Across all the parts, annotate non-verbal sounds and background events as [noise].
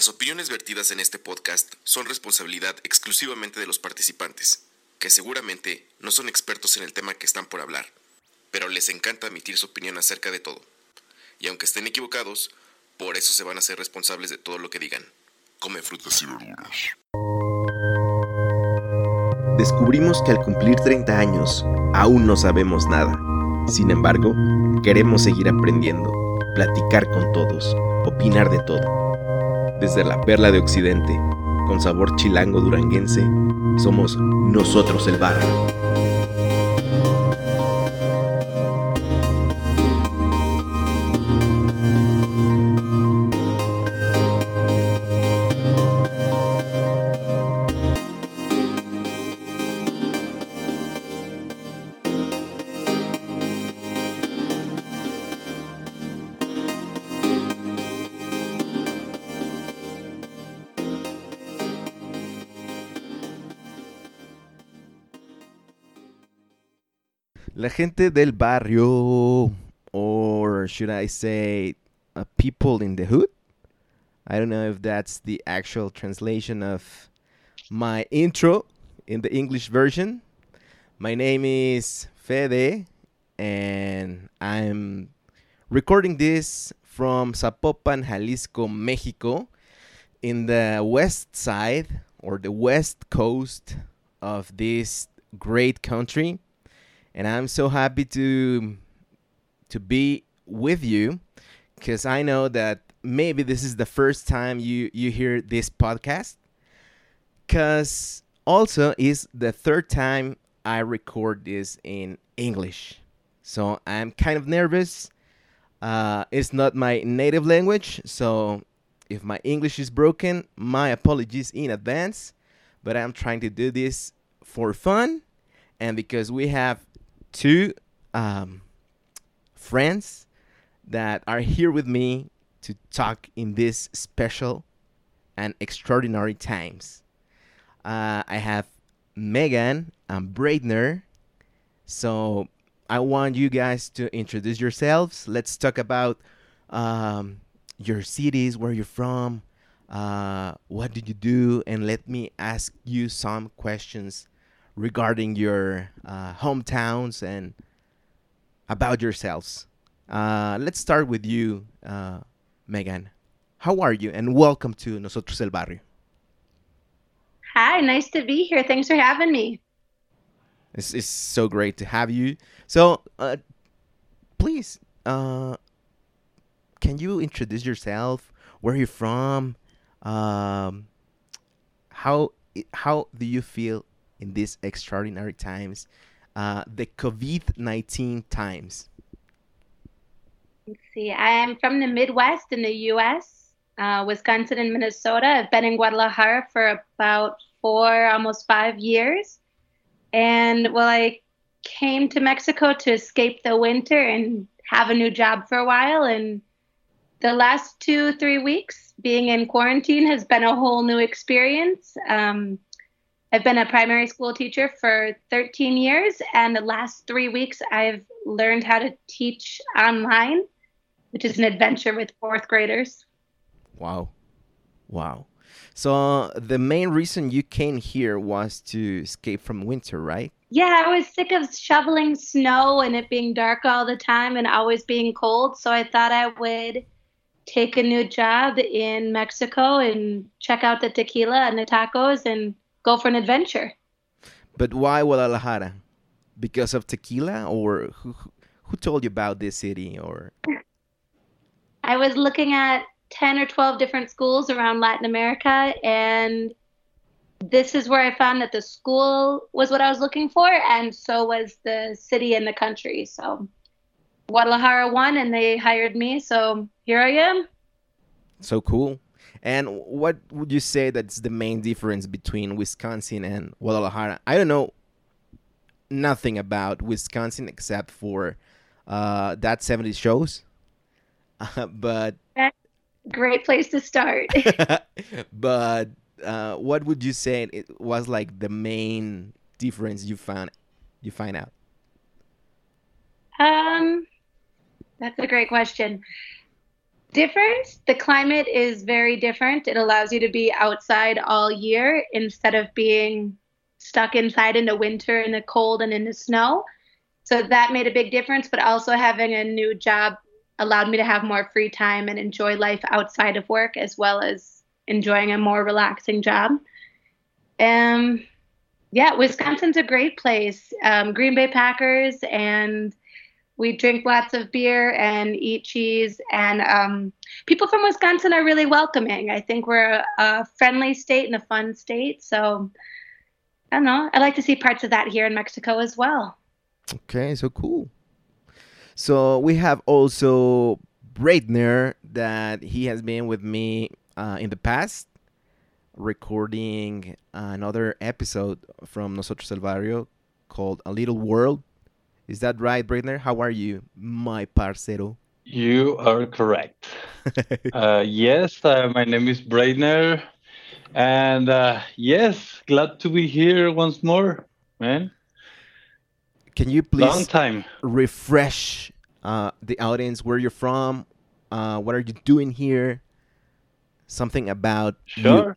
Las opiniones vertidas en este podcast son responsabilidad exclusivamente de los participantes, que seguramente no son expertos en el tema que están por hablar, pero les encanta emitir su opinión acerca de todo. Y aunque estén equivocados, por eso se van a ser responsables de todo lo que digan. Come frutas y verduras. Descubrimos que al cumplir 30 años aún no sabemos nada. Sin embargo, queremos seguir aprendiendo, platicar con todos, opinar de todo desde la perla de Occidente, con sabor chilango duranguense, somos nosotros el barrio. Gente del barrio, or should I say, people in the hood? I don't know if that's the actual translation of my intro in the English version. My name is Fede, and I'm recording this from Zapopan, Jalisco, Mexico, in the west side or the west coast of this great country and I'm so happy to to be with you because I know that maybe this is the first time you you hear this podcast because also is the third time I record this in English. So I'm kind of nervous. Uh, it's not my native language, so if my English is broken, my apologies in advance. But I'm trying to do this for fun and because we have two um, friends that are here with me to talk in this special and extraordinary times. Uh, I have Megan and Braidner. So I want you guys to introduce yourselves. Let's talk about um, your cities, where you're from, uh, what did you do, and let me ask you some questions regarding your uh, hometowns and about yourselves. Uh, let's start with you, uh, Megan. How are you? And welcome to Nosotros el Barrio. Hi, nice to be here. Thanks for having me. It's, it's so great to have you. So, uh, please, uh, can you introduce yourself? Where are you're from? Um, how how do you feel in these extraordinary times, uh, the COVID 19 times? Let's see, I am from the Midwest in the US, uh, Wisconsin and Minnesota. I've been in Guadalajara for about four, almost five years. And well, I came to Mexico to escape the winter and have a new job for a while. And the last two, three weeks being in quarantine has been a whole new experience. Um, I've been a primary school teacher for 13 years, and the last three weeks I've learned how to teach online, which is an adventure with fourth graders. Wow. Wow. So, uh, the main reason you came here was to escape from winter, right? Yeah, I was sick of shoveling snow and it being dark all the time and always being cold. So, I thought I would take a new job in Mexico and check out the tequila and the tacos and go for an adventure. But why Guadalajara? Because of tequila, or who who told you about this city? Or I was looking at ten or twelve different schools around Latin America, and this is where I found that the school was what I was looking for, and so was the city and the country. So Guadalajara won, and they hired me. So here I am. So cool. And what would you say that's the main difference between Wisconsin and Guadalajara? I don't know nothing about Wisconsin except for uh, that 70 shows. Uh, [laughs] but great place to start. [laughs] but uh, what would you say it was like the main difference you found you find out? Um, that's a great question. Different. The climate is very different. It allows you to be outside all year instead of being stuck inside in the winter in the cold and in the snow. So that made a big difference. But also having a new job allowed me to have more free time and enjoy life outside of work as well as enjoying a more relaxing job. Um, yeah, Wisconsin's a great place. Um, Green Bay Packers, and we drink lots of beer and eat cheese. And um, people from Wisconsin are really welcoming. I think we're a, friendly state and a fun state. So I don't know. I'd like to see parts of that here in Mexico as well. Okay, so cool. So we have also Breitner that he has been with me uh, in the past, recording another episode from Nosotros el Barrio called A Little World. Is that right, Breitner? How are you, my parcero? You are correct. [laughs] uh, yes, uh, my name is Breitner. And uh, yes, glad to be here once more, man. Can you please Long time. refresh uh, the audience where you're from? Uh, what are you doing here? Something about Sure.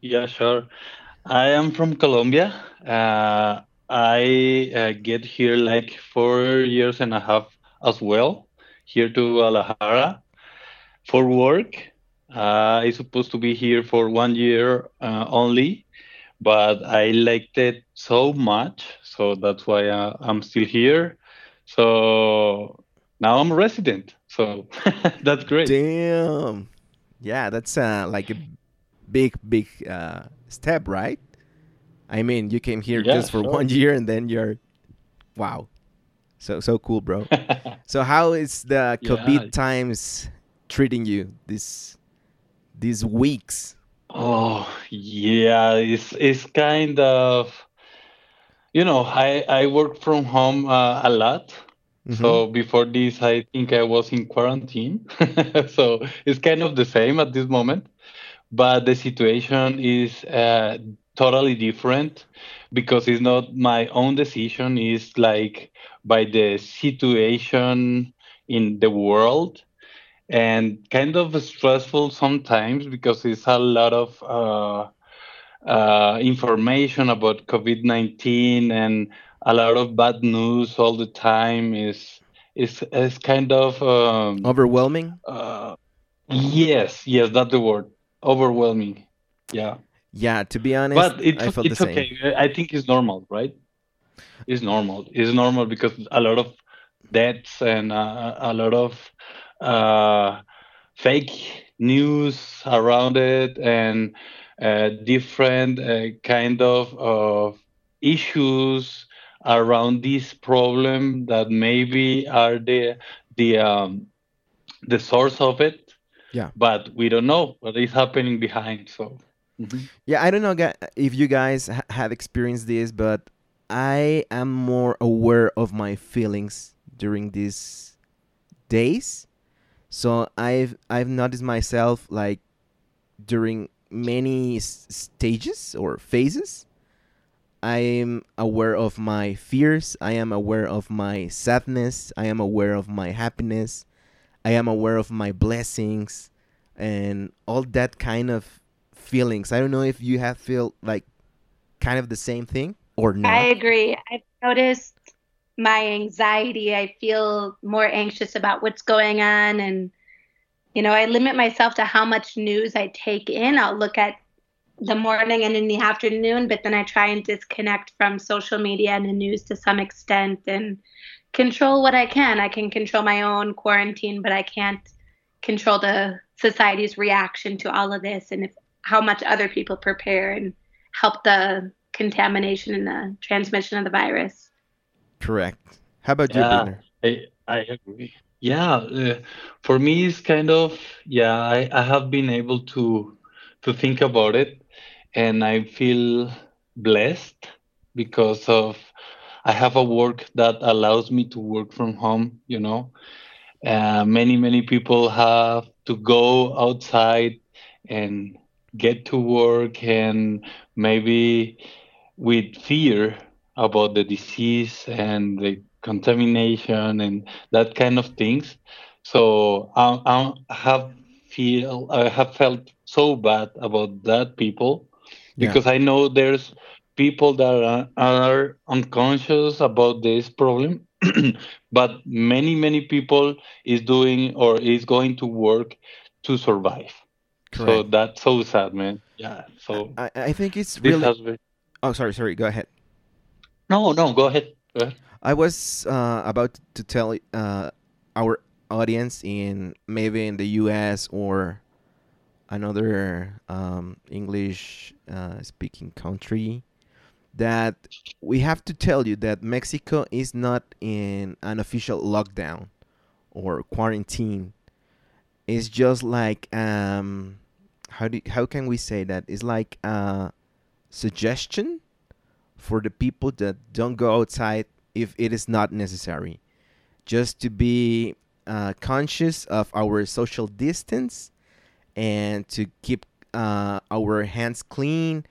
Yeah, sure. I am from Colombia. I uh, get here like four years and a half as well, here to Guadalajara for work. Uh, I supposed to be here for one year uh, only, but I liked it so much, so that's why uh, I'm still here. So now I'm a resident. So [laughs] that's great. Damn. Yeah, that's uh, like a big, big uh, step, right? I mean, you came here Yeah, just for sure. one year and then you're, wow, so so cool, bro. [laughs] so how is the Yeah. COVID times treating you this these weeks? Oh, yeah, it's it's kind of, you know, I I work from home uh, a lot. Mm-hmm. So before this, I think I was in quarantine. [laughs] So it's kind of the same at this moment, but the situation is uh, totally different because it's not my own decision. It's like by the situation in the world and kind of stressful sometimes because it's a lot of uh, uh, information about COVID nineteen and a lot of bad news all the time. is is is kind of um, Overwhelming? uh, yes, yes, that's the word. Overwhelming. Yeah, Yeah, to be honest, but it's I felt it's the same. okay. I think it's normal, right? It's normal. It's normal because a lot of deaths and uh, a lot of uh, fake news around it and uh, different uh, kind of of issues around this problem that maybe are the the um, the source of it. Yeah. But we don't know what is happening behind. So. Mhm. Yeah, I don't know if you guys ha- have experienced this, but I am more aware of my feelings during these days. So I've I've noticed myself like during many s- stages or phases. I am aware of my fears. I am aware of my sadness. I am aware of my happiness. I am aware of my blessings and all that kind of feelings. I don't know if you have felt like kind of the same thing or not. I agree. I've noticed my anxiety. I feel more anxious about what's going on. And, you know, I limit myself to how much news I take in. I'll look at the morning and in the afternoon, but then I try and disconnect from social media and the news to some extent and control what I can. I can control my own quarantine, but I can't control the society's reaction to all of this and if, how much other people prepare and help the contamination and the transmission of the virus. Correct. How about you, Yeah. Brenner? I I agree. Yeah, uh, for me it's kind of yeah, I, I have been able to to think about it and I feel blessed because of I have a work that allows me to work from home, you know. Uh, many, many people have to go outside and get to work and maybe with fear about the disease and the contamination and that kind of things. So I, I have feel I have felt so bad about that people Yeah. because I know there's people that are, are unconscious about this problem, [clears throat] but many many people is doing or is going to work to survive. So that's so sad, man. Yeah. So I, I think it's really. been. Oh, sorry, sorry. Go ahead. No, no. Go ahead. Go ahead. I was uh, about to tell uh, our audience in maybe in the U.S. or another um, English uh, speaking country that we have to tell you that Mexico is not in an official lockdown or quarantine. It's just like um, how do how can we say that? It's like a suggestion for the people that don't go outside if it is not necessary. Just to be uh, conscious of our social distance and to keep uh, our hands clean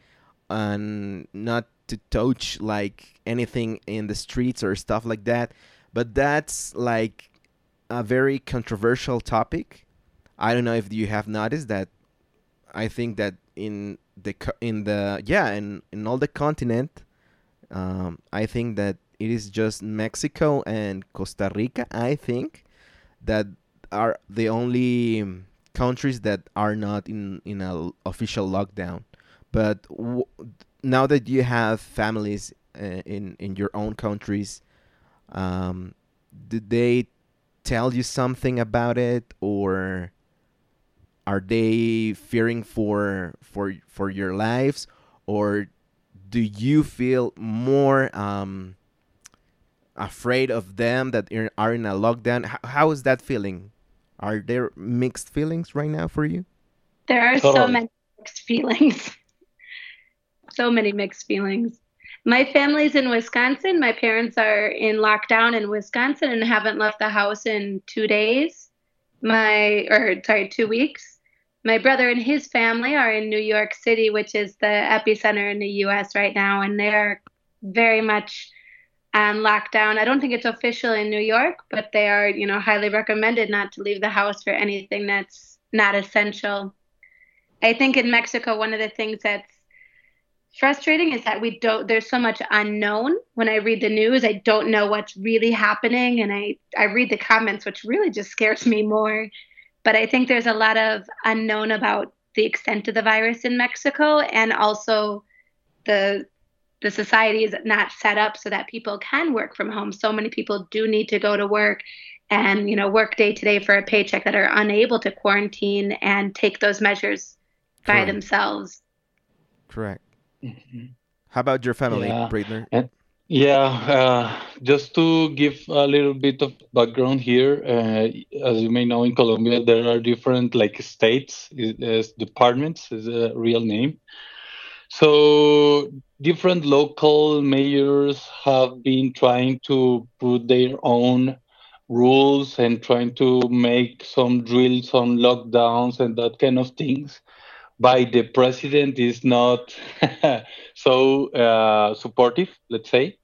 and not to touch like anything in the streets or stuff like that. But that's like a very controversial topic. I don't know if you have noticed that. I think that in the in the yeah in in all the continent, um, I think that it is just Mexico and Costa Rica. I think that are the only um, countries that are not in in a official lockdown. But now that you have families uh, in in your own countries, um, did they tell you something about it, or are they fearing for for for your lives, or do you feel more um, afraid of them that are are in a lockdown? How, how is that feeling? Are there mixed feelings right now for you? There are so many mixed feelings. [laughs] so many mixed feelings. My family's in Wisconsin. My parents are in lockdown in Wisconsin and haven't left the house in two days. My, or sorry, two weeks. My brother and his family are in New York City, which is the epicenter in the US right now, and they're very much um, on lockdown. I don't think it's official in New York, but they are, you know, highly recommended not to leave the house for anything that's not essential. I think in Mexico, one of the things that's frustrating is that we don't, there's so much unknown. When I read the news, I don't know what's really happening. And I, I read the comments, which really just scares me more. But I think there's a lot of unknown about the extent of the virus in Mexico and also the the society is not set up so that people can work from home. So many people do need to go to work and you know work day to day for a paycheck that are unable to quarantine and take those measures by Correct. themselves. Correct. Mhm. How about your family, Yeah. Braidner? Yeah, uh, just to give a little bit of background here, uh, as you may know, in Colombia there are different like states, is, is departments is a real name. So different local mayors have been trying to put their own rules and trying to make some drills on lockdowns and that kind of things. By the president is not [laughs] so uh, supportive, let's say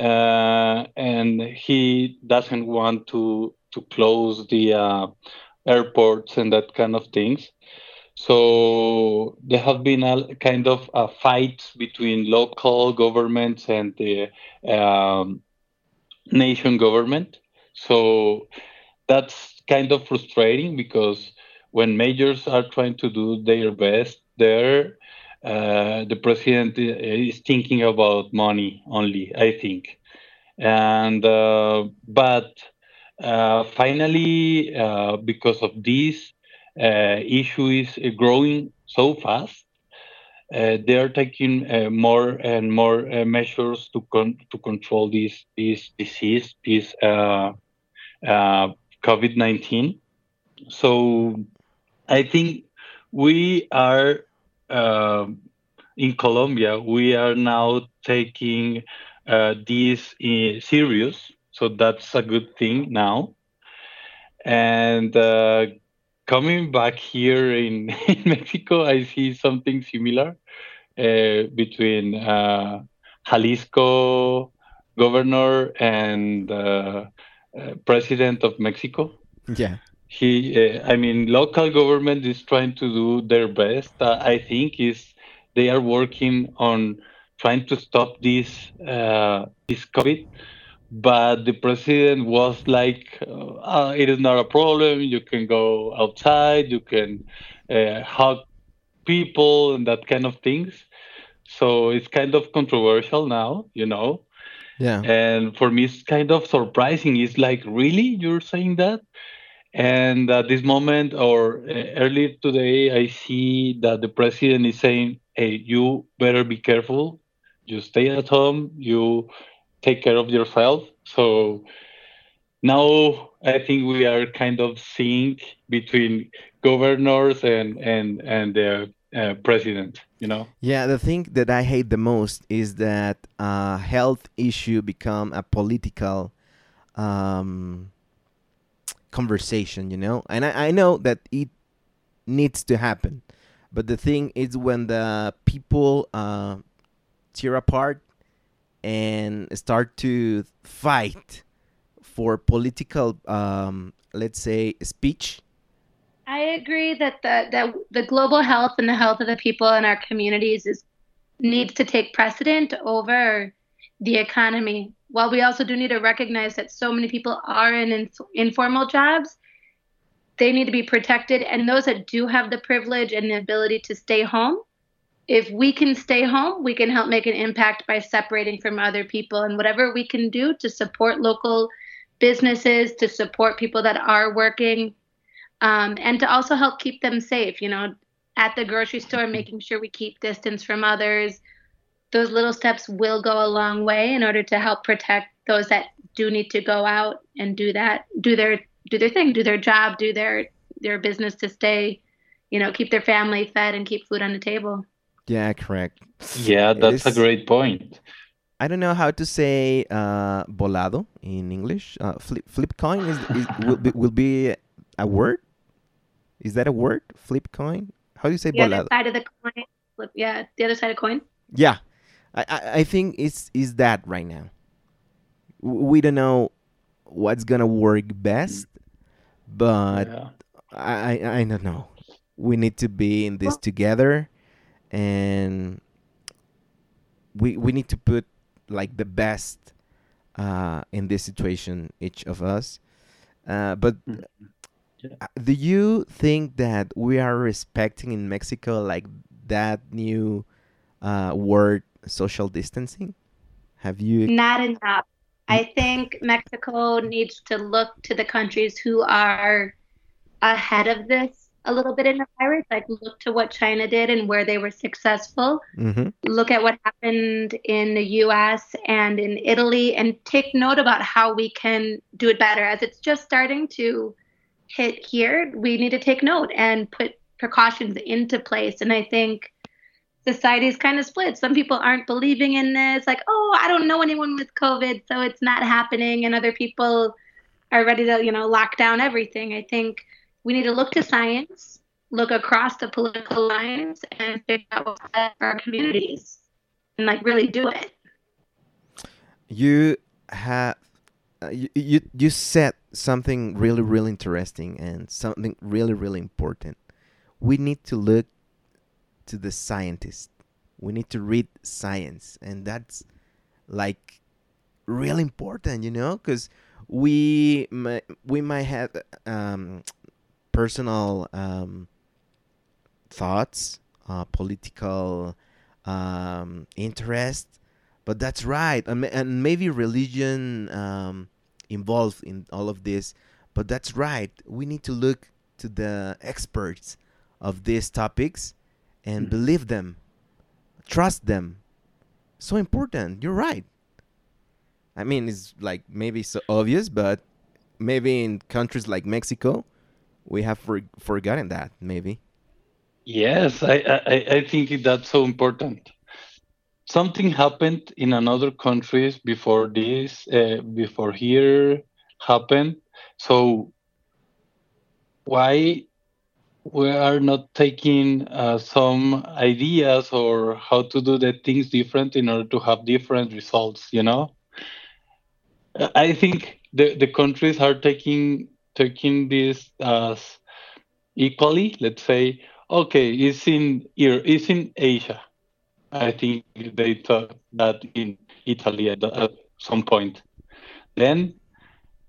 uh, and he doesn't want to to close the uh, airports and that kind of things. So there have been a kind of a fight between local governments and the um, nation government. So that's kind of frustrating because when majors are trying to do their best there, uh, the president is thinking about money only, I think. And uh, but uh, finally, uh, because of this uh, issue is uh, growing so fast, uh, they are taking uh, more and more uh, measures to con- to control this this disease, this uh, uh, COVID nineteen. So I think we are in Colombia. We are now taking uh, this uh, serious, so that's a good thing now. And uh, coming back here in, [laughs] in Mexico, I see something similar uh, between uh, Jalisco governor and uh, uh, president of Mexico. Yeah. He, uh, I mean, local government is trying to do their best. Uh, I think is they are working on trying to stop this uh, this COVID, but the president was like, uh, "It is not a problem. You can go outside. You can uh, hug people and that kind of things." So it's kind of controversial now, you know. Yeah. And for me, it's kind of surprising. It's like, really, you're saying that? And at this moment, or uh, earlier today, I see that the president is saying, "Hey, you better be careful. You stay at home. You take care of yourself." So now I think we are kind of seeing between governors and and and the uh, president. You know. Yeah, the thing that I hate the most is that uh, health issue become a political um, conversation, you know. And I, I know that it needs to happen, but the thing is when the people uh, tear apart and start to fight for political, um, let's say, speech I agree that the, that the global health and the health of the people in our communities is needs to take precedent over the economy. While we also do need to recognize that so many people are in, in informal jobs, they need to be protected. And those that do have the privilege and the ability to stay home, if we can stay home, we can help make an impact by separating from other people. And whatever we can do to support local businesses, to support people that are working, um, and to also help keep them safe. You know, at the grocery store, making sure we keep distance from others. Those little steps will go a long way in order to help protect those that do need to go out and do that, do their do their thing, do their job, do their their business to stay, you know, keep their family fed and keep food on the table. Yeah, correct. Yeah, that's a great point. I don't know how to say uh, volado in English. Uh, flip flip coin is, is will be will be a word. Is that a word? Flip coin? How do you say the other side of the coin. Flip, yeah, the other side of coin. Yeah, I, I, I think it's is that right now. We don't know what's gonna work best, but yeah. I I don't know. We need to be in this together, and we we need to put like the best uh, in this situation, each of us. Uh, but mm-hmm. Uh, do you think that we are respecting in Mexico like that new uh, word social distancing? Have you not enough? I think Mexico needs to look to the countries who are ahead of this a little bit in the virus. Like look to what China did and where they were successful. Mm-hmm. Look at what happened in the U.S. and in Italy, and take note about how we can do it better. As it's just starting to hit here, we need to take note and put precautions into place. And I think society is kind of split. Some people aren't believing in this, like, oh, I don't know anyone with COVID, so it's not happening. And other people are ready to, you know, lock down everything. I think we need to look to science, look across the political lines, and figure out what's best for our communities and, like, really do it. You have uh, you, you you said something really really interesting and something really really important. We need to look to the scientists. We need to read science, and that's like really important, you know, because we might, we might have um, personal um, thoughts, uh, political um, interest, but that's right, and, and maybe religion um, involved in all of this. But that's right. We need to look to the experts of these topics and mm-hmm. believe them, trust them. So important. You're right. I mean, it's like maybe so obvious, but maybe in countries like Mexico, we have for, forgotten that. Maybe. Yes, I, I I think that's so important something happened in another countries before this uh, before here happened so why we are not taking uh, some ideas or how to do the things different in order to have different results you know i think the, the countries are taking taking this as equally. Let's say, okay, it's in here, it's in Asia. I think they thought that in Italy at, at some point. Then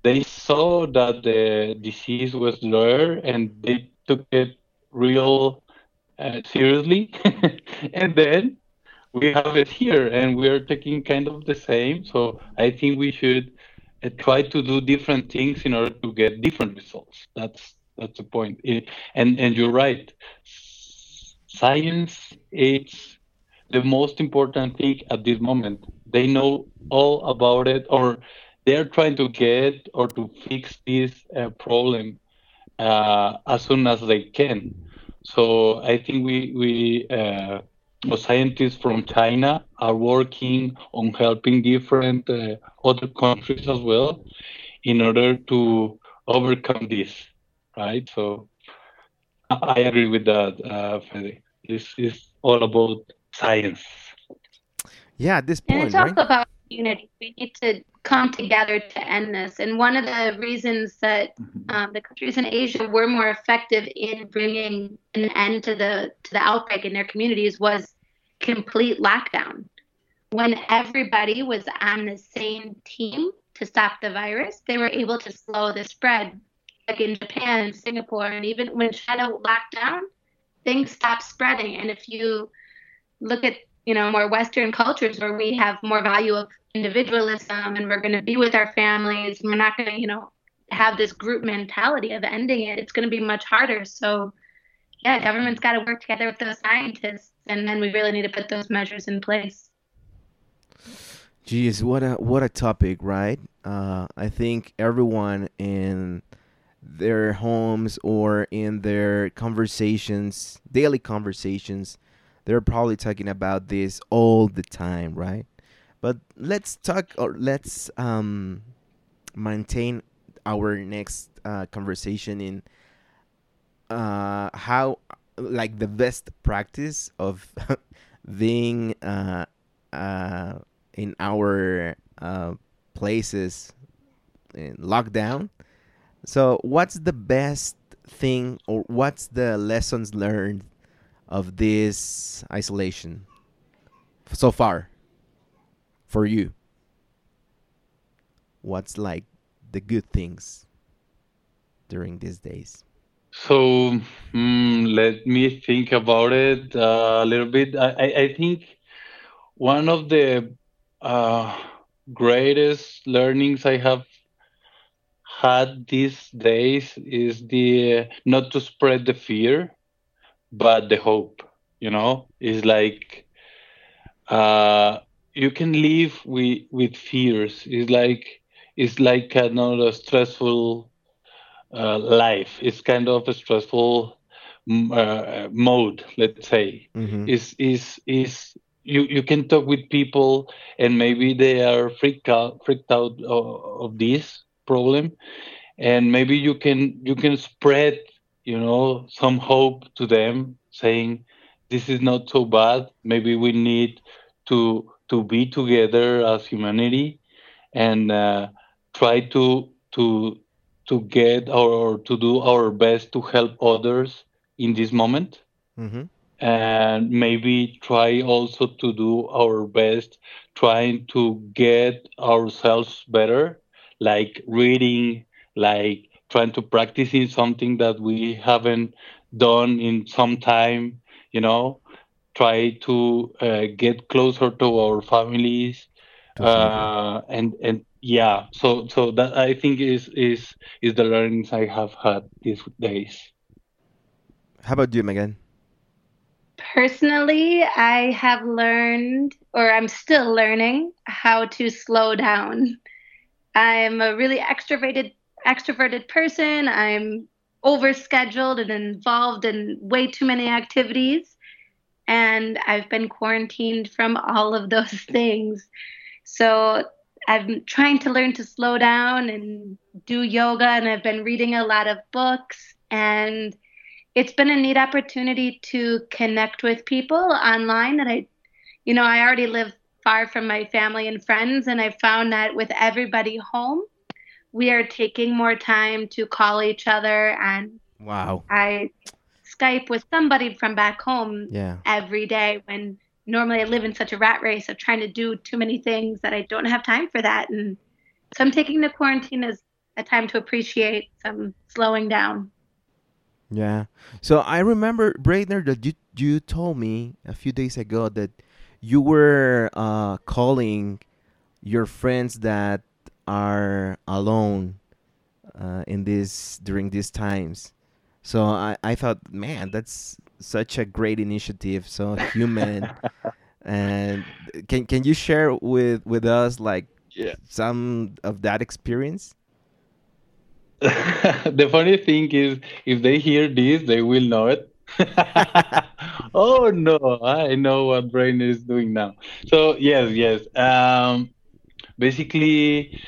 they saw that the disease was there and they took it real uh, seriously. [laughs] and then we have it here and we are taking kind of the same. So I think we should uh, try to do different things in order to get different results. That's that's the point. It, and and you're right. Science it's the most important thing at this moment. They know all about it, or they're trying to get or to fix this uh, problem uh, as soon as they can. So I think we we uh, scientists from China are working on helping different uh, other countries as well in order to overcome this, right? So I agree with that, uh, Fede. This is all about science. Yeah, at this point, and it's right? also about unity. We need to come together to end this. And one of the reasons that Mm-hmm. um, the countries in Asia were more effective in bringing an end to the to the outbreak in their communities was complete lockdown. When everybody was on the same team to stop the virus, they were able to slow the spread. Like in Japan and Singapore, and even when China locked down, things stopped spreading. And if you look at you know more Western cultures where we have more value of individualism and we're going to be with our families, we're not going to you know have this group mentality of ending it. It's going to be much harder. So yeah, government's got to work together with those scientists, and then we really need to put those measures in place. Geez, what a what a topic, right? Uh, I think everyone in their homes or in their conversations, daily conversations, they're probably talking about this all the time, right? But let's talk or let's um, maintain our next uh, conversation in uh, how like the best practice of [laughs] being uh, uh, in our uh, places in lockdown. So, what's the best thing, or what's the lessons learned of this isolation so far for you? What's like the good things during these days? So mm, let me think about it uh, a little bit. I, I, think one of the uh, greatest learnings I have had these days is the not to spread the fear, but the hope. You know, it's like uh, you can live with with fears. It's like it's like another stressful uh, life. It's kind of a stressful uh, mode, let's say. Mm-hmm. Is is is you you can talk with people and maybe they are freaked out freaked out of, of this problem, and maybe you can you can spread you know some hope to them, saying this is not so bad. Maybe we need to to be together as humanity and uh, try to to to get or to do our best to help others in this moment Mm-hmm. and maybe try also to do our best trying to get ourselves better like reading like trying to practice in something that we haven't done in some time you know try to uh, get closer to our families uh, and and yeah so so that i think is is is the learnings i have had these days How about you, Megan? Personally, I have learned, or I'm still learning, how to slow down. I'm a really extroverted extroverted person. I'm overscheduled and involved in way too many activities. And I've been quarantined from all of those [laughs] things. So I'm trying to learn to slow down and do yoga, and I've been reading a lot of books. And it's been a neat opportunity to connect with people online that I, you know, I already live far from my family and friends, and I found that with everybody home, we are taking more time to call each other and Wow. I Skype with somebody from back home Yeah. every day when normally I live in such a rat race of trying to do too many things that I don't have time for that. And so I'm taking the quarantine as a time to appreciate some slowing down. Yeah. So I remember, Braidner, that you you told me a few days ago that you were uh, calling your friends that are alone uh, in this during these times. So I, I thought, man, that's such a great initiative, so [laughs] human. and can can you share with with us like Yeah. some of that experience? [laughs] the funny thing is, if they hear this, they will know it. [laughs] oh no, I know what brain is doing now. So yes, yes. Um, basically,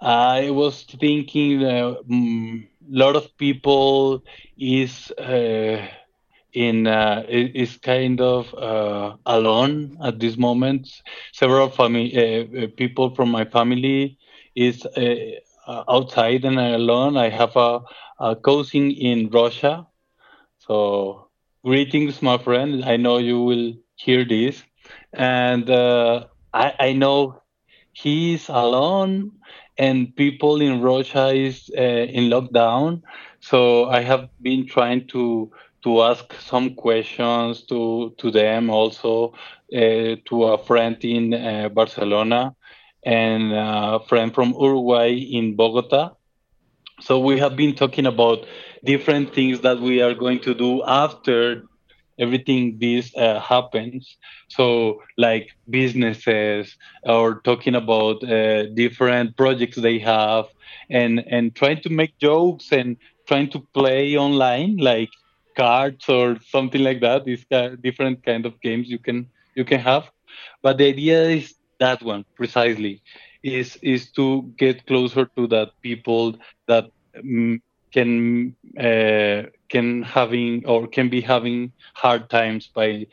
I was thinking a mm, lot of people is uh, in uh, is kind of uh, alone at this moment. Several family uh, uh, people from my family is uh, outside and alone. I have a, a cousin in Russia, so greetings, my friend. I know you will hear this, and I, I know he's alone, and people in Russia is uh, in lockdown. So I have been trying to to ask some questions to to them also uh, to a friend in uh, Barcelona and a friend from Uruguay in Bogota. So we have been talking about different things that we are going to do after everything this uh, happens. So like businesses or talking about uh, different projects they have and and trying to make jokes and trying to play online like cards or something like that. These different kind of games you can you can have. But the idea is that one precisely is is to get closer to that people that um, can uh, can having or can be having hard times by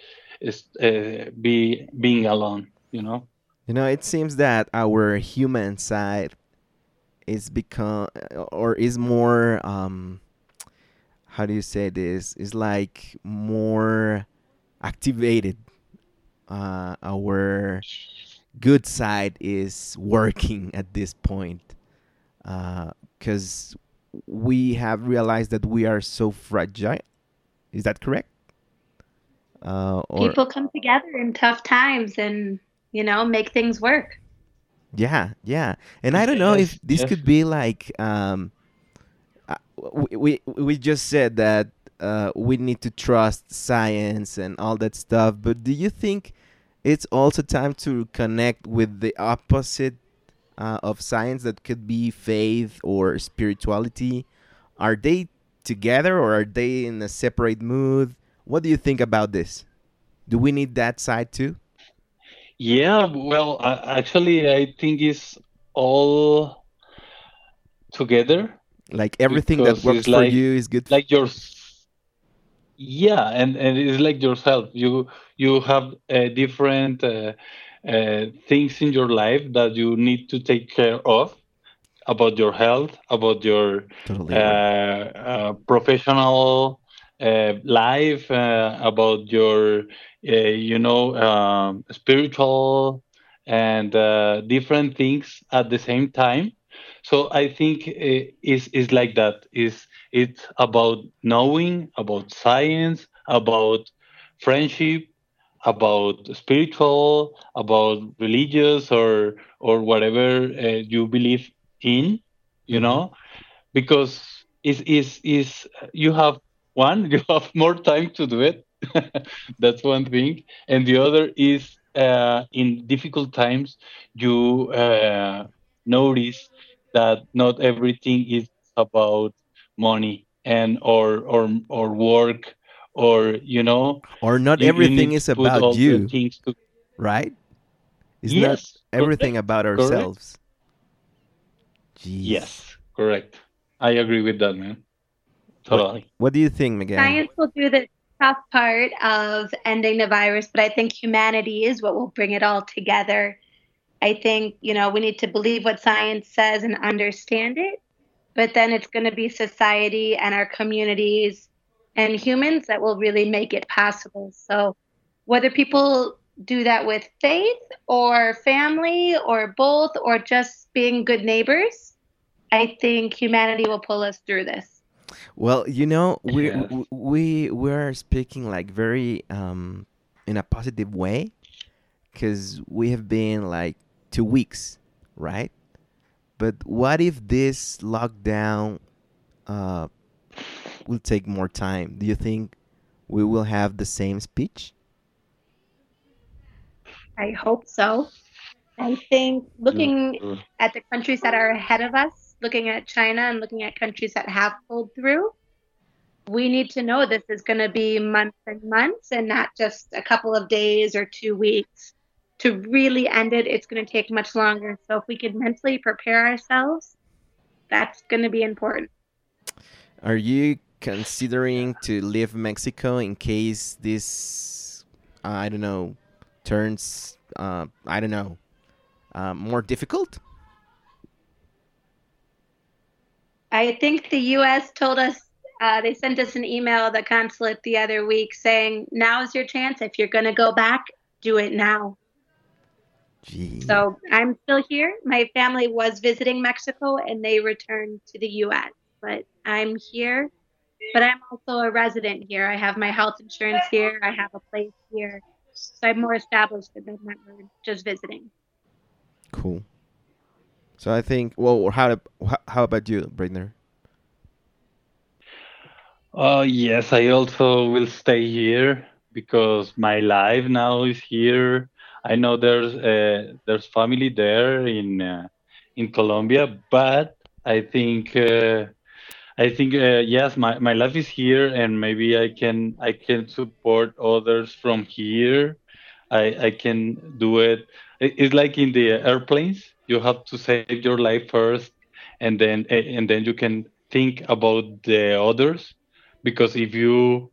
uh, be being alone you know You know, it seems that our human side is become or is more um how do you say this? Is like more activated. Uh our good side is working at this point. Uh cuz we have realized that we are so fragile. Is that correct? Uh or People come together in tough times and, you know, make things work. Yeah, yeah, and I don't know if this yes. could be like um, uh, we we we just said that uh, we need to trust science and all that stuff, but do you think it's also time to connect with the opposite uh, of science that could be faith or spirituality? Are they together or are they in a separate mood? What do you think about this? Do we need that side too? yeah well I, actually i think it's all together Like everything that works it's for you is good. like your yeah and and it's like yourself you you have uh, different uh, uh, things in your life that you need to take care of about your health about your totally. uh, uh, professional uh, life, uh, about your, uh, you know, um, spiritual and uh, different things at the same time. So I think is is like that. Is it's about knowing about science, about friendship, about spiritual, about religious or or whatever uh, you believe in, you Mhm. know? Because is is is you have one [laughs] you have more time to do it. [laughs] That's one thing. And the other is uh, in difficult times you uh, notice that not everything is about money and or or or work or you know or not you, you everything need is to put all about you, things to right? It's not yes everything correct about ourselves. Jeez. yes correct i agree with that man What totally What do you think, Miguel? Science will do the tough part of ending the virus, but I think humanity is what will bring it all together. I think, you know, we need to believe what science says and understand it. But then it's going to be society and our communities and humans that will really make it possible. So whether people do that with faith or family or both or just being good neighbors, I think humanity will pull us through this. Well, you know, we yeah. we we're speaking like very um in a positive way because we have been like two weeks, right? But what if this lockdown uh, will take more time? Do you think we will have the same speech? I hope so. I think looking mm-hmm. at the countries that are ahead of us, looking at China and looking at countries that have pulled through, we need to know this is going to be months and months and not just a couple of days or two weeks. To really end it, it's going to take much longer. So if we could mentally prepare ourselves, that's going to be important. Are you considering to leave Mexico in case this, uh, I don't know, turns, uh, I don't know, uh, more difficult? I think the U.S. told us uh, they sent us an email, the consulate, the other week saying, now is your chance. If you're going to go back, do it now. So I'm still here. My family was visiting Mexico and they returned to the U.S., but I'm here. But I'm also a resident here. I have my health insurance here. I have a place here. So I'm more established than that we're just visiting. Cool. So I think, well, how, how about you, Braidner? Uh, yes, I also will stay here because my life now is here. I know there's uh, there's family there in uh, in Colombia, but I think uh, I think uh, yes, my, my life is here, and maybe I can I can support others from here. I I can do it. It's like in the airplanes. You have to save your life first, and then and then you can think about the others because if you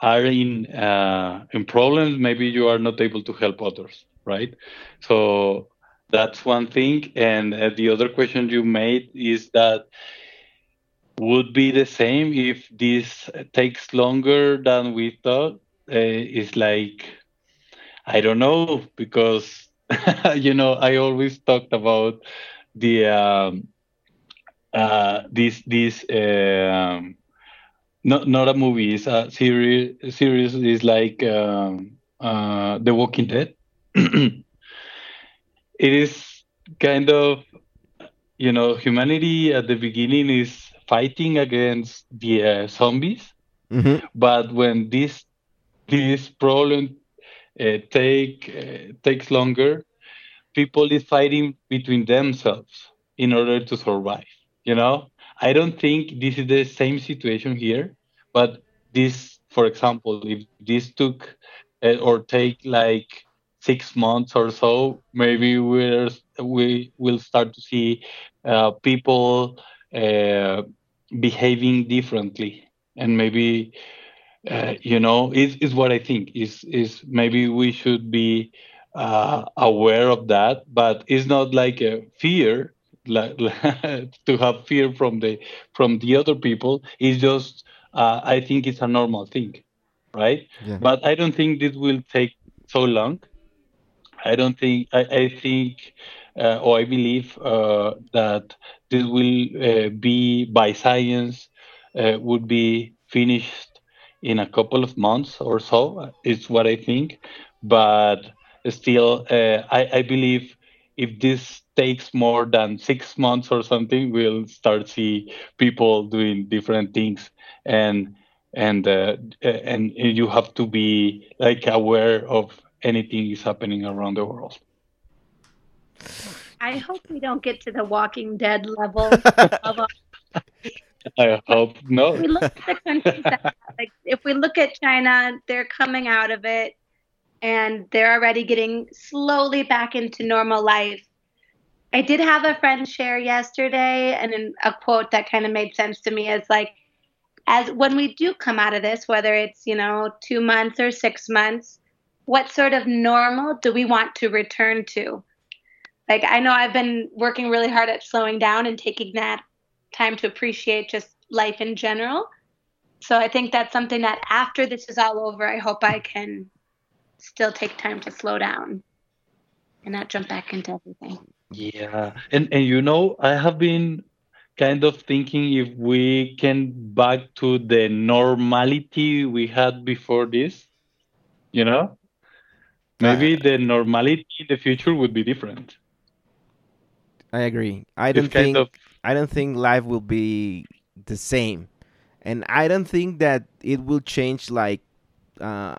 are in uh, in problems, maybe you are not able to help others, right? So that's one thing. And uh, the other question you made is that would be the same if this takes longer than we thought. Uh, it's like I don't know because [laughs] you know I always talked about the um, uh, this this. Um, not not a movie. It's a series. Series is like um, uh, The Walking Dead. [clears throat] it is kind of you know humanity at the beginning is fighting against the uh, zombies, mm-hmm. but when this this problem uh, take uh, takes longer, people is fighting between themselves in order to survive. You know, I don't think this is the same situation here, but this, for example, if this took uh, or take like six months or so, maybe we're we will start to see uh, people uh, behaving differently, and maybe uh, you know is is what I think is is maybe we should be uh, aware of that, but it's not like a fear like, [laughs] to have fear from the from the other people is just uh, I think it's a normal thing, right? Yeah. But I don't think this will take so long. I don't think I, I think uh, or I believe uh, that this will uh, be by science uh, would be finished in a couple of months or so. Is what I think, but still, uh, I, I believe if this takes more than six months or something, we'll start see people doing different things, and and uh, and you have to be like aware of anything is happening around the world. I hope we don't get to the Walking Dead level. [laughs] of, uh, I hope no. If we look at the countries that, like if we look at China, they're coming out of it and they're already getting slowly back into normal life. I did have a friend share yesterday, and a quote that kind of made sense to me is like, as when we do come out of this, whether it's you know two months or six months, what sort of normal do we want to return to? like I know I've been working really hard at slowing down and taking that time to appreciate just life in general. So I think that's something that after this is all over, I hope I can still take time to slow down and not jump back into everything. Yeah, and and you know, I have been kind of thinking if we can back to the normality we had before this. You know, maybe the normality in the future would be different. I agree. I don't think of... I don't think life will be the same, and I don't think that it will change like uh,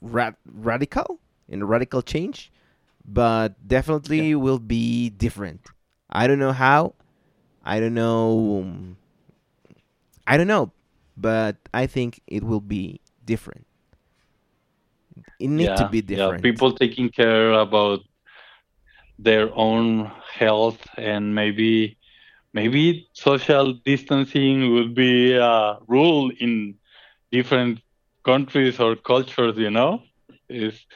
ra- radical in radical change, but definitely yeah. will be different. I don't know how. I don't know. I don't know, but I think it will be different. It needs yeah, to be different. Yeah, people taking care about their own health and maybe maybe social distancing would be a rule in different countries or cultures you know is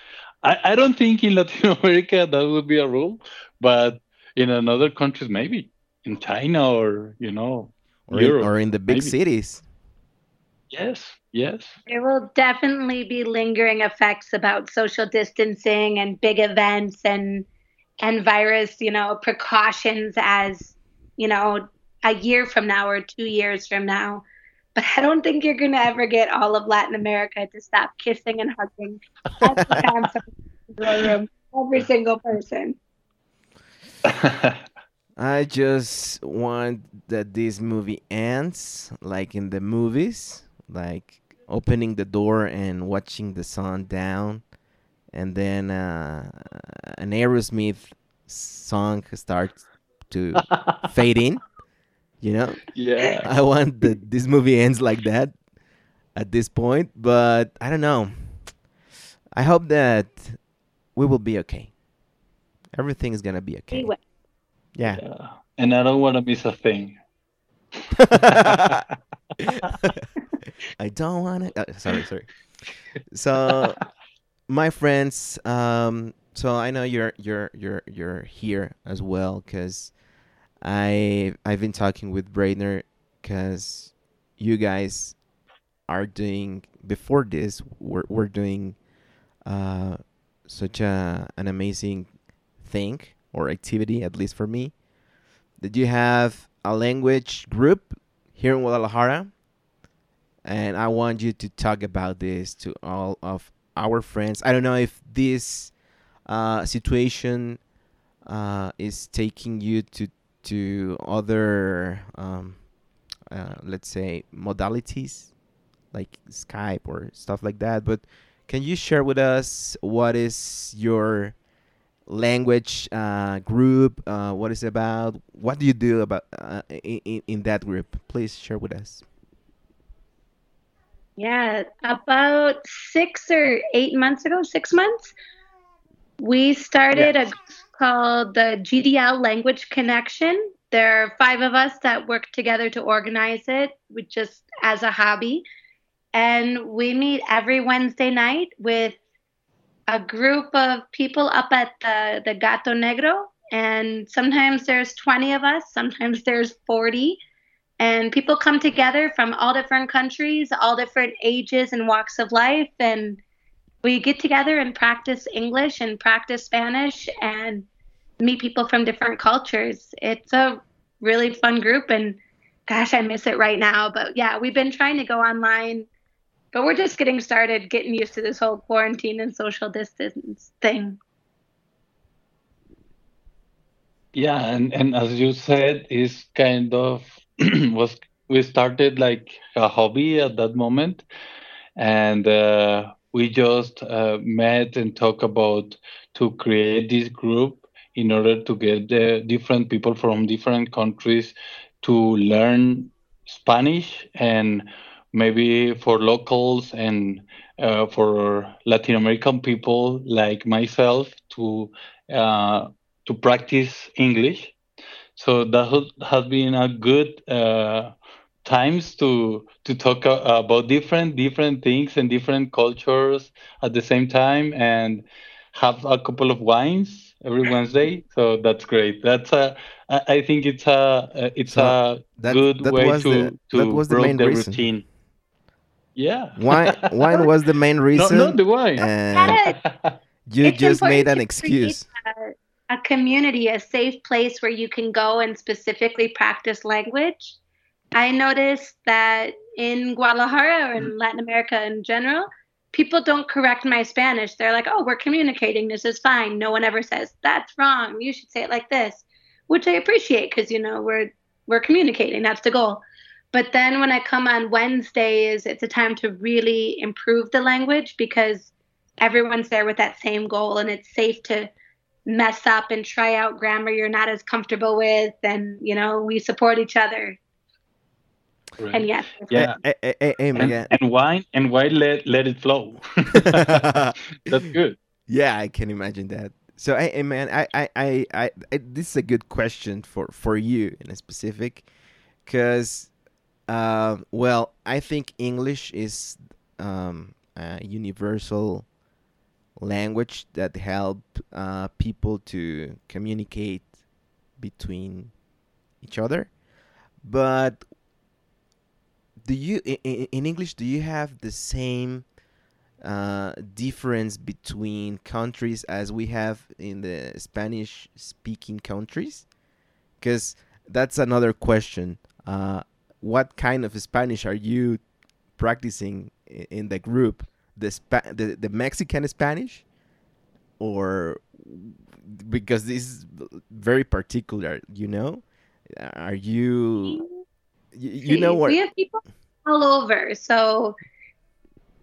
I, I don't think in latin [laughs] america that would be a rule but in another countries maybe in china or you know or, Europe, in, or in the big maybe. cities yes yes there will definitely be lingering effects about social distancing and big events and and virus, you know, precautions as, you know, a year from now or two years from now. But I don't think you're going to ever get all of Latin America to stop kissing and hugging every single person. [laughs] I just want that this movie ends like in the movies, like opening the door and watching the sun down and then uh, an Aerosmith song starts to [laughs] fade in. You know? Yeah. I want that this movie ends like that at this point, but I don't know. I hope that we will be okay. Everything is gonna be okay. Yeah. yeah. And I don't want to miss a thing. [laughs] [laughs] I don't want to. Uh, sorry, [laughs] sorry. So my friends, um, so I know you're you're you're you're here as well because I I've been talking with Braidner because you guys are doing before this we're we're doing uh, such a an amazing thing or activity at least for me. Did you have a language group here in Guadalajara? And I want you to talk about this to all of our friends. I don't know if this uh, situation uh, is taking you to to other um, uh, let's say modalities like Skype or stuff like that. But can you share with us what is your language uh, group? Uh, what is about? What do you do about uh, in in that group? Please share with us. Yeah, about six or eight months ago, six months, we started yes. a called the GDL Language Connection. There are five of us that work together to organize it, just as a hobby. And we meet every Wednesday night with a group of people up at the, the Gato Negro. And sometimes there's 20 of us, sometimes there's 40 and people come together from all different countries, all different ages and walks of life, and we get together and practice English and practice Spanish and meet people from different cultures. It's a really fun group, and gosh, I miss it right now. But yeah, we've been trying to go online, but we're just getting started, getting used to this whole quarantine and social distance thing. Yeah, and, and as you said, it's kind of [clears throat] was we started like a hobby at that moment, and uh, we just uh, met and talked about to create this group in order to get the different people from different countries to learn Spanish and maybe for locals and uh, for Latin American people like myself to uh, to practice English so that has been a good uh, times to to talk about different different things and different cultures at the same time and have a couple of wines every Wednesday. So that's great. That's a. I I think it's a. uh, It's So a that good that way was to the that to was the break main the reason. routine. Yeah. Wine wine was the main [laughs] No, reason, not the wine. and you It's just made an important to create excuse. A, community, a safe place where you can go and specifically practice language. I noticed that in Guadalajara or in Latin America in general, people don't correct my Spanish. They're like, oh, we're communicating. This is fine. No one ever says, that's wrong. You should say it like this, which I appreciate because, you know, we're, we're communicating. That's the goal. But then when I come on Wednesdays, it's a time to really improve the language because everyone's there with that same goal and it's safe to mess up and try out grammar you're not as comfortable with and you know we support each other Right. and yes Yeah. Hey, hey, hey, hey, And, Miguel. and why and wine let let it flow. [laughs] That's good. Yeah, I can imagine that. So, hey, hey, man, I, I, I, I, I, this is a good question for for you in a specific, because, uh, well, I think English is um, a universal language that help uh, people to communicate between each other. But do you in, in English do you have the same uh, difference between countries as we have in the Spanish speaking countries? Because that's another question. Uh, what kind of Spanish are you practicing in the group? The, Spa- the the Mexican Spanish, or because this is very particular, you know? Uh, are you you, you know what? we have people all over so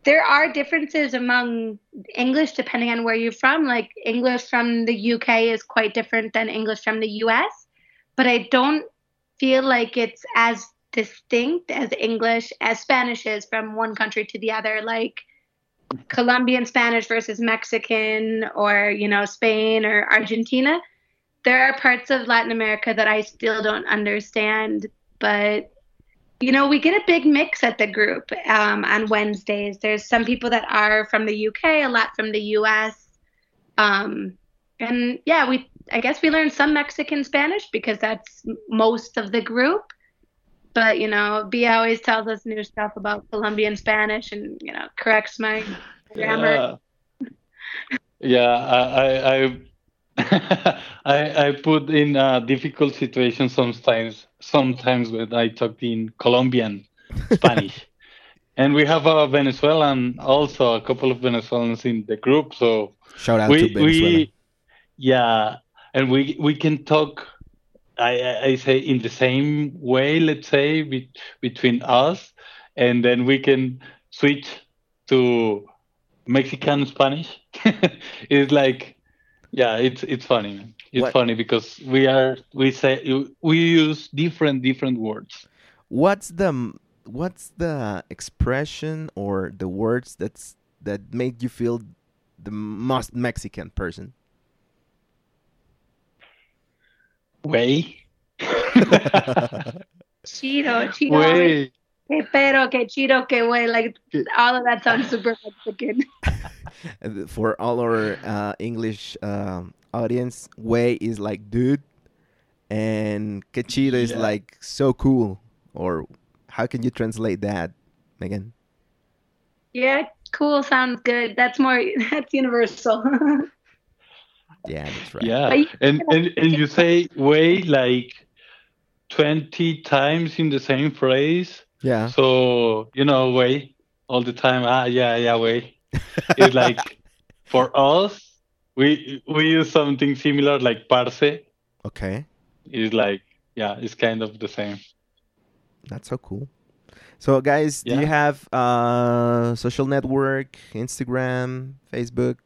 there are differences among english depending on where you're from like english from the uk is quite different than english from the us but i don't feel like it's as distinct as english as spanish is from one country to the other like colombian spanish versus mexican or you know spain or argentina there are parts of latin america that i still don't understand but you know, we get a big mix at the group um, on Wednesdays. There's some people that are from the UK, a lot from the US. Um, and yeah, we I guess we learned some Mexican Spanish because that's most of the group. But you know, Bia always tells us new stuff about Colombian Spanish and you know corrects my grammar. Yeah, yeah. I I I, [laughs] I I put in a difficult situation sometimes. Sometimes when I talk in Colombian Spanish, [laughs] and we have a Venezuelan also a couple of Venezuelans in the group. So Shout out we to Venezuela. we yeah, and we we can talk. I I say in the same way. Let's say be, between us, and then we can switch to Mexican Spanish. [laughs] it's like yeah, it's it's funny. It's What- funny because we are we say we use different different words. what's the what's the expression or the words that's that make you feel the most Mexican person? Way. [laughs] Chido, chido. Way. Que pero, que chido, que way. Like all of that sounds super Mexican. [laughs] For all our uh, English um, audience, way is like dude, and que chido is Yeah. like so cool. Or how can you translate that, Megan? Yeah, cool. Sounds good. That's more. [laughs] That's universal. Yeah, that's right. Yeah, and, and and you say way like twenty times in the same phrase. Yeah. So you know, way all the time. Ah, yeah, yeah, way. It's [laughs] like for us, we we use something similar like parce. Okay. Is like yeah, it's kind of the same. That's so cool. So, guys, do you have uh, social network, Instagram, Facebook?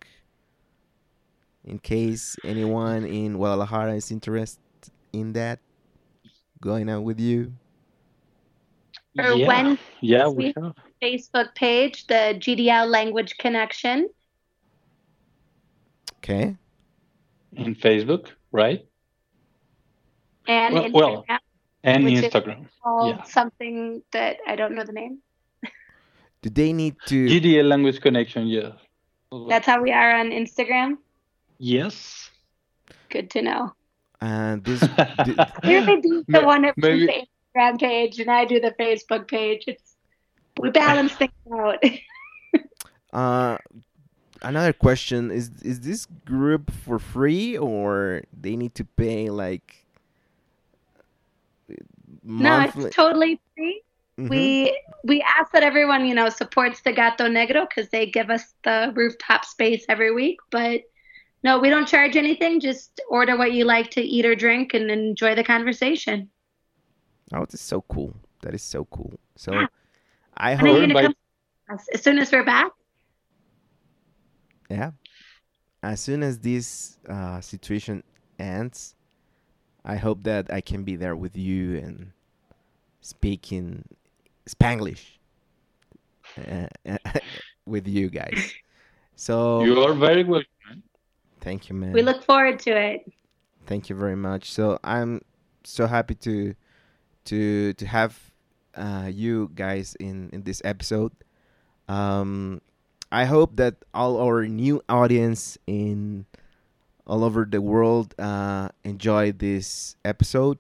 In case anyone in Guadalajara is interested in that, going out with you. Or yeah, when yeah, we- we have. Facebook page, the GDL Language Connection. Okay. in Facebook, right? And Well- Instagram well, And Instagram. yeah. something that I don't know the name. Do they need to? GDL language connection, yeah. That's how we are on Instagram. Yes. good to know. And this, thi- Clearly, Dee's the one that maybe- runs the Instagram page, and I do the Facebook page. It's we balance things out. [laughs] uh, another question is: Is this group for free, or they need to pay like Monthly? no, it's totally free. Mhm. We we ask that everyone you know supports the Gato Negro because they give us the rooftop space every week. But no, we don't charge anything. Just order what you like to eat or drink and enjoy the conversation. Oh, this is so cool. That is so cool. So, Yeah. I When are you hope. gonna invite- come to us? as soon as we're back? Yeah. As soon as this uh, situation ends, I hope that I can be there with you and speaking Spanglish uh, [laughs] with you guys. So You are very welcome. Thank you, man. We look forward to it. Thank you very much. So I'm so happy to to to have uh, you guys in in this episode. Um, I hope that all our new audience in all over the world uh, enjoy this episode.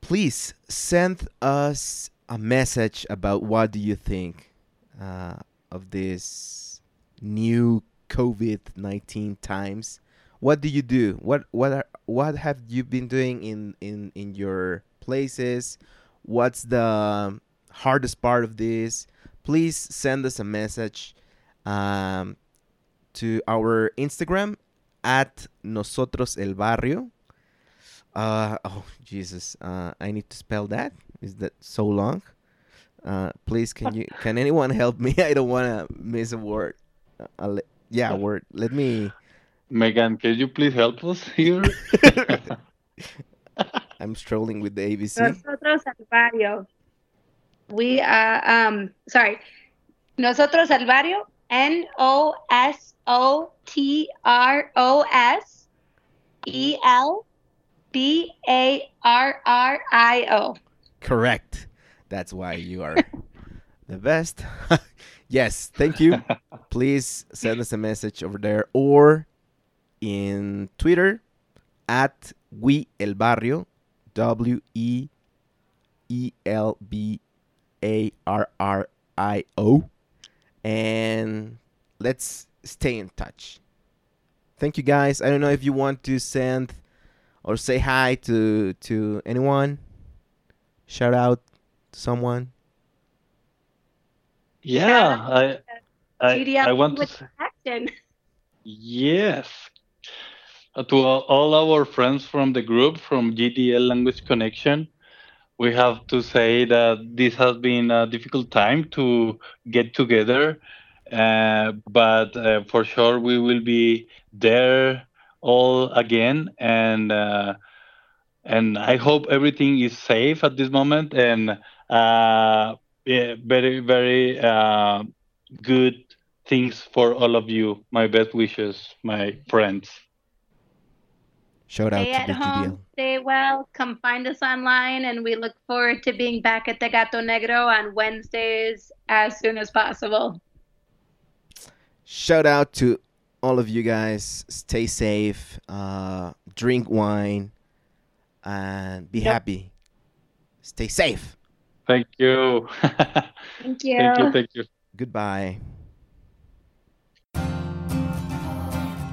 Please send us a message about what do you think uh, of this new COVID nineteen times. What do you do? What what are, what have you been doing in in in your places? What's the hardest part of this? Please send us a message um, to our instagram at nosotros el barrio. Uh, oh jesus uh, i need to spell that. Is that so long? Uh, please can you can anyone help me? [laughs] I don't want to miss a word. Uh, yeah word let me Megan, can you please help us here? [laughs] I'm strolling with the ABC. Nosotros el barrio. We are, um sorry. Nosotros el barrio. N O S O T R O S E L B A R R I O. Correct. That's why you are the best. [laughs] yes, thank you. [laughs] Please send us a message over there or in Twitter at We El Barrio, W E E L B A R R I O. And let's stay in touch. Thank you guys. I don't know if you want to send or say hi to to anyone. Shout out to someone. Yeah, I, I, I want to say, action. yes. Uh, to all, all our friends from the group from GDL Language Connection, we have to say that this has been a difficult time to get together, uh, but uh, for sure we will be there all again, and uh, and I hope everything is safe at this moment, and uh, yeah, very very uh, good things for all of you. My best wishes, my friends. Shout out Stay to at the home, GDL. stay well, come find us online, and we look forward to being back at the Gato Negro on Wednesdays as soon as possible. Shout out to all of you guys. Stay safe. Uh, drink wine, and be Yep. happy. Stay safe. Thank you. Thank you. thank you. Thank you. Goodbye.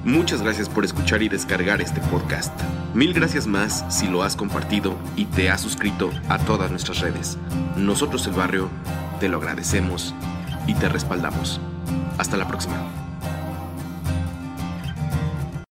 Muchas gracias por escuchar y descargar este podcast. Mil gracias más si lo has compartido y te has suscrito a todas nuestras redes. Nosotros el barrio te lo agradecemos y te respaldamos. Hasta la próxima.